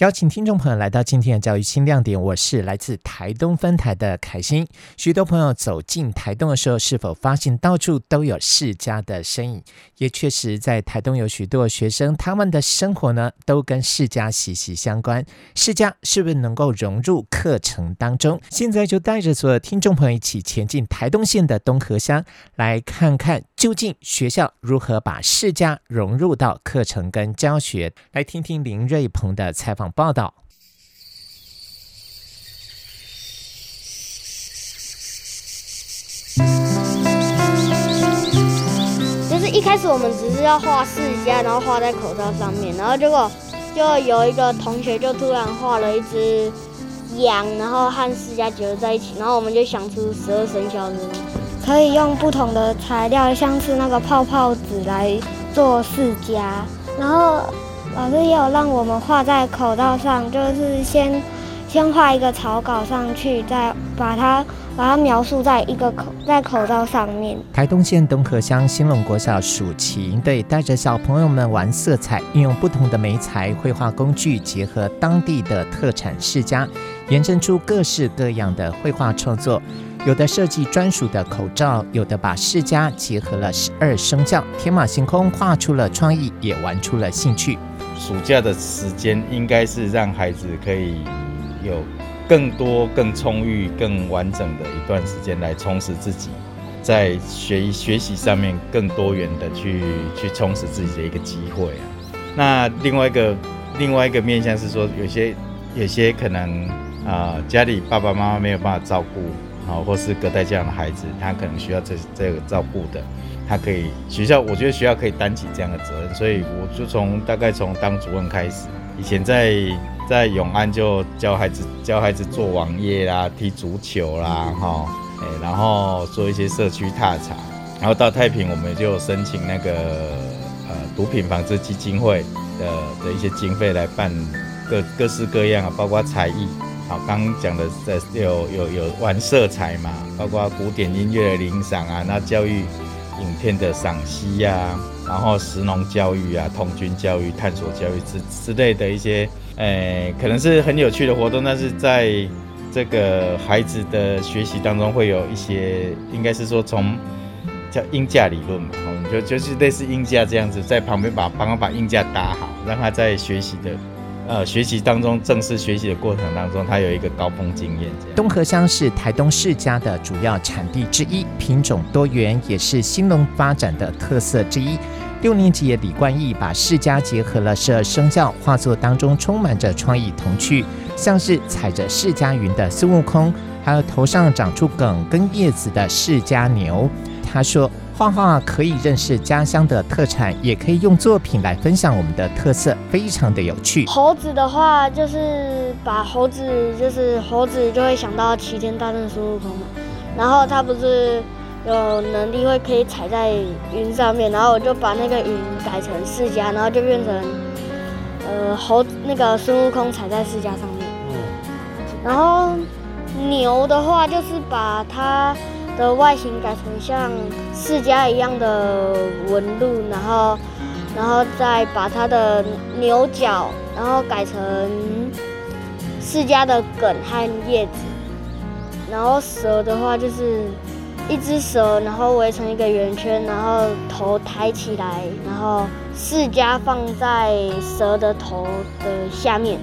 邀请听众朋友来到今天的教育新亮点，我是来自台东分台的凯欣。许多朋友走进台东的时候，是否发现到处都有世家的身影？也确实，在台东有许多学生，他们的生活呢，都跟世家息息相关。世家是不是能够融入课程当中？现在就带着所有听众朋友一起前进台东县的东河乡，来看看究竟学校如何把世家融入到课程跟教学。来听听林瑞鹏的采访。报道，就是一开始我们只是要画释迦，然后画在口罩上面，然后结果就有一个同学就突然画了一只羊，然后和释迦结合在一起，然后我们就想出十二生肖的，可以用不同的材料，像是那个泡泡纸来做释迦，然后。老师也有让我们画在口罩上，就是先先画一个草稿上去，再把它把它描述在一个口在口罩上面。台东县东河乡兴隆国小暑期营队带着小朋友们玩色彩，运用不同的媒材绘画工具，结合当地的特产释迦，延伸出各式各样的绘画创作。有的设计专属的口罩，有的把释迦结合了十二生肖，天马行空画出了创意，也玩出了兴趣。暑假的时间应该是让孩子可以有更多、更充裕、更完整的一段时间来充实自己，在学学习上面更多元的去去充实自己的一个机会啊。那另外一个另外一个面向是说，有些有些可能啊、家里爸爸妈妈没有办法照顾啊，或是隔代教养的孩子，他可能需要这这个照顾的。他可以学校，我觉得学校可以担起这样的责任，所以我就从大概从当主任开始，以前在在永安就教孩子教孩子做网页啦、踢足球啦，哈，哎，然后做一些社区踏查，然后到太平我们就申请那个呃毒品防治基金会的的一些经费来办各各式各样啊，包括才艺，好，刚刚讲的在有有有玩色彩嘛，包括古典音乐的欣赏啊，那教育。影片的赏析呀，然后食农教育啊、童军教育、探索教育之之类的一些，诶、可能是很有趣的活动，但是在这个孩子的学习当中，会有一些，应该是说从叫音架理论嘛，我们就就是类似音架这样子，在旁边把帮他把音架搭好，让他在学习的。呃，学习当中，正式学习的过程当中，他有一个高峰经验。东河乡是台东世家的主要产地之一，品种多元，也是兴隆发展的特色之一。六年级的李冠毅把世家结合了十二生肖画作当中，充满着创意童趣，像是踩着世家云的孙悟空，还有头上长出梗跟叶子的释迦牛。他说。画画可以认识家乡的特产，也可以用作品来分享我们的特色，非常的有趣。猴子的话，就是把猴子，就是猴子就会想到齐天大圣孙悟空嘛。然后他不是有能力会可以踩在云上面，然后我就把那个云改成世家，然后就变成呃猴那个孙悟空踩在世家上面。嗯。然后牛的话，就是把它。的外形改成像释迦一样的纹路，然后，然后再把它的牛角，然后改成释迦的梗和叶子，然后蛇的话就是一只蛇，然后围成一个圆圈，然后头抬起来，然后释迦放在蛇的头的下面。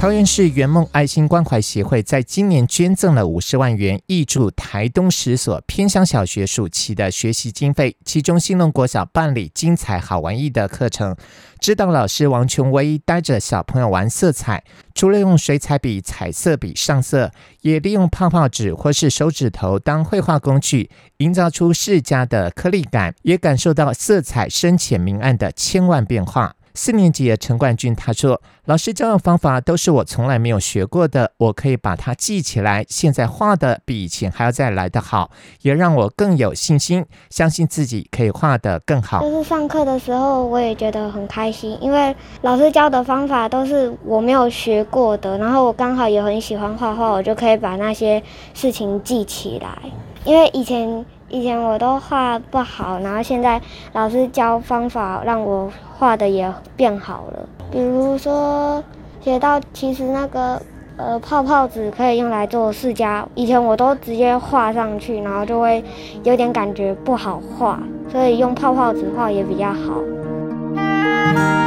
桃园市圆梦爱心关怀协会在今年捐赠了五十万元，挹助台东十所偏乡小学暑期的学习经费。其中兴隆国小办理精彩好玩意的课程，指导老师王琼威带着小朋友玩色彩，除了用水彩笔、彩色笔上色，也利用泡泡纸或是手指头当绘画工具，营造出世家的颗粒感，也感受到色彩深浅明暗的千万变化。四年级的陈冠军他说：“老师教的方法都是我从来没有学过的，我可以把它记起来。现在画的比以前还要再来得好，也让我更有信心，相信自己可以画得更好。”就是上课的时候，我也觉得很开心，因为老师教的方法都是我没有学过的，然后我刚好也很喜欢画画，我就可以把那些事情记起来。因为以前以前我都画不好，然后现在老师教方法让我画的也变好了。比如说写到其实那个呃泡泡纸可以用来做释迦，以前我都直接画上去，然后就会有点感觉不好画，所以用泡泡纸画也比较好。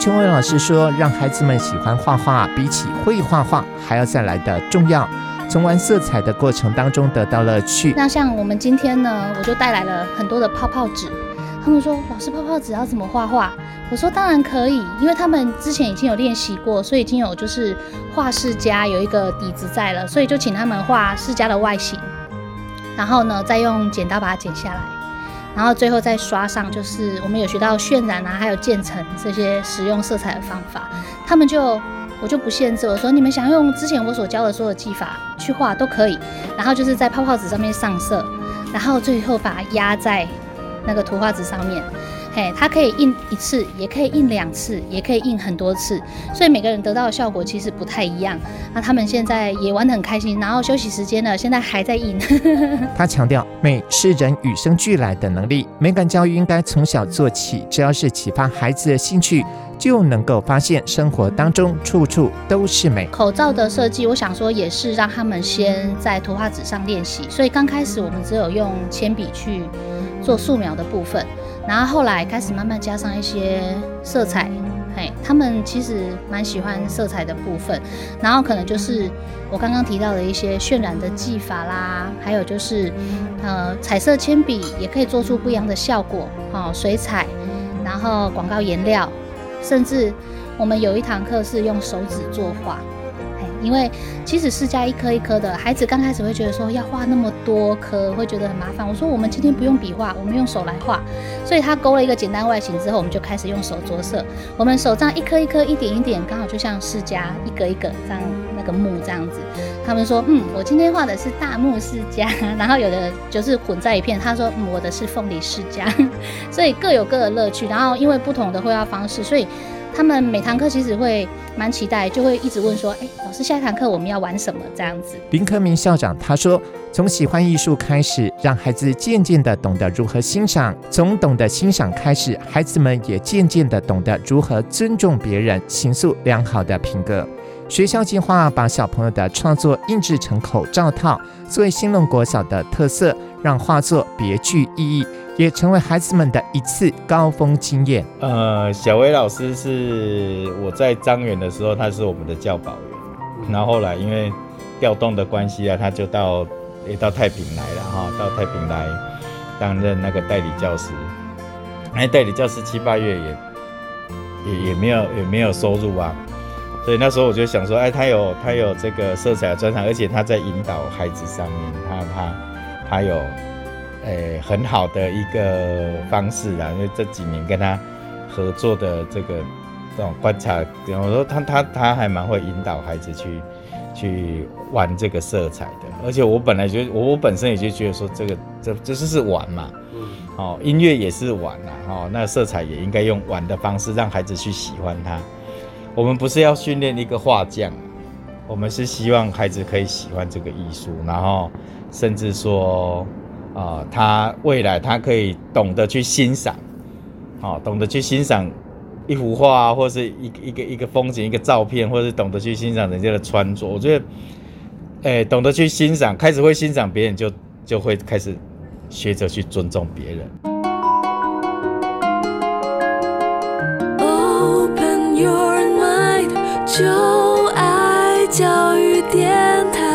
琼伟老师说：“让孩子们喜欢画画，比起会画画还要再来的重要。从玩色彩的过程当中得到乐趣。那像我们今天呢，我就带来了很多的泡泡纸。他们说：‘老师，泡泡纸要怎么画画？’我说：‘当然可以，因为他们之前已经有练习过，所以已经有就是画世家有一个底子在了，所以就请他们画世家的外形，然后呢，再用剪刀把它剪下来。”然后最后再刷上，就是我们有学到渲染啊，还有渐层这些使用色彩的方法。他们就我就不限制，我说你们想用之前我所教的所有技法去画都可以。然后就是在泡泡纸上面上色，然后最后把它压在那个图画纸上面。嘿，它可以印一次，也可以印两次，也可以印很多次，所以每个人得到的效果其实不太一样。那他们现在也玩得很开心，然后休息时间呢，现在还在印。他强调，美是人与生俱来的能力，美感教育应该从小做起，只要是启发孩子的兴趣，就能够发现生活当中处处都是美。口罩的设计，我想说也是让他们先在图画纸上练习，所以刚开始我们只有用铅笔去做素描的部分。然后后来开始慢慢加上一些色彩，嘿，他们其实蛮喜欢色彩的部分。然后可能就是我刚刚提到的一些渲染的技法啦，还有就是呃彩色铅笔也可以做出不一样的效果，哦，水彩，然后广告颜料，甚至我们有一堂课是用手指作画。因为其实释迦一颗一颗的，孩子刚开始会觉得说要画那么多颗，会觉得很麻烦。我说我们今天不用笔画，我们用手来画。所以他勾了一个简单外形之后，我们就开始用手着色。我们手这样一颗一颗，一点一点，刚好就像释迦一个一个这样那个木这样子。他们说，嗯，我今天画的是大木释迦，然后有的就是混在一片。他说，嗯，我的是凤梨释迦，所以各有各的乐趣。然后因为不同的绘画方式，所以。他们每堂课其实会蛮期待，就会一直问说：“哎，老师，下一堂课我们要玩什么？”这样子。林科明校长他说：“从喜欢艺术开始，让孩子渐渐的懂得如何欣赏；从懂得欣赏开始，孩子们也渐渐的懂得如何尊重别人，形塑良好的品格。”学校计划把小朋友的创作印制成口罩套，作为兴隆国小的特色，让画作别具意义。也成为孩子们的一次高峰经验。呃，小薇老师是我在张园的时候，他是我们的教保员。然后后来因为调动的关系啊，他就到也到太平来了哈，到太平来担任那个代理教师。哎，代理教师七八月也也也没有也没有收入啊，所以那时候我就想说，哎，他有他有这个色彩的专长，而且他在引导孩子上面，他他他有。诶、欸，很好的一个方式啊，因为这几年跟他合作的这个这种观察，我说他他他还蛮会引导孩子去去玩这个色彩的，而且我本来觉得我我本身也就觉得说这个这这就是玩嘛，哦，音乐也是玩啊，哦，那色彩也应该用玩的方式让孩子去喜欢它。我们不是要训练一个画匠，我们是希望孩子可以喜欢这个艺术，然后甚至说啊他未来他可以懂得去欣赏。好，懂得去欣赏一幅画，或是一个一个一个风景，一个照片，或者懂得去欣赏人家的穿着。我觉得，哎，懂得去欣赏，开始会欣赏别人，就就会开始学着去尊重别人。open your 就爱教育电台。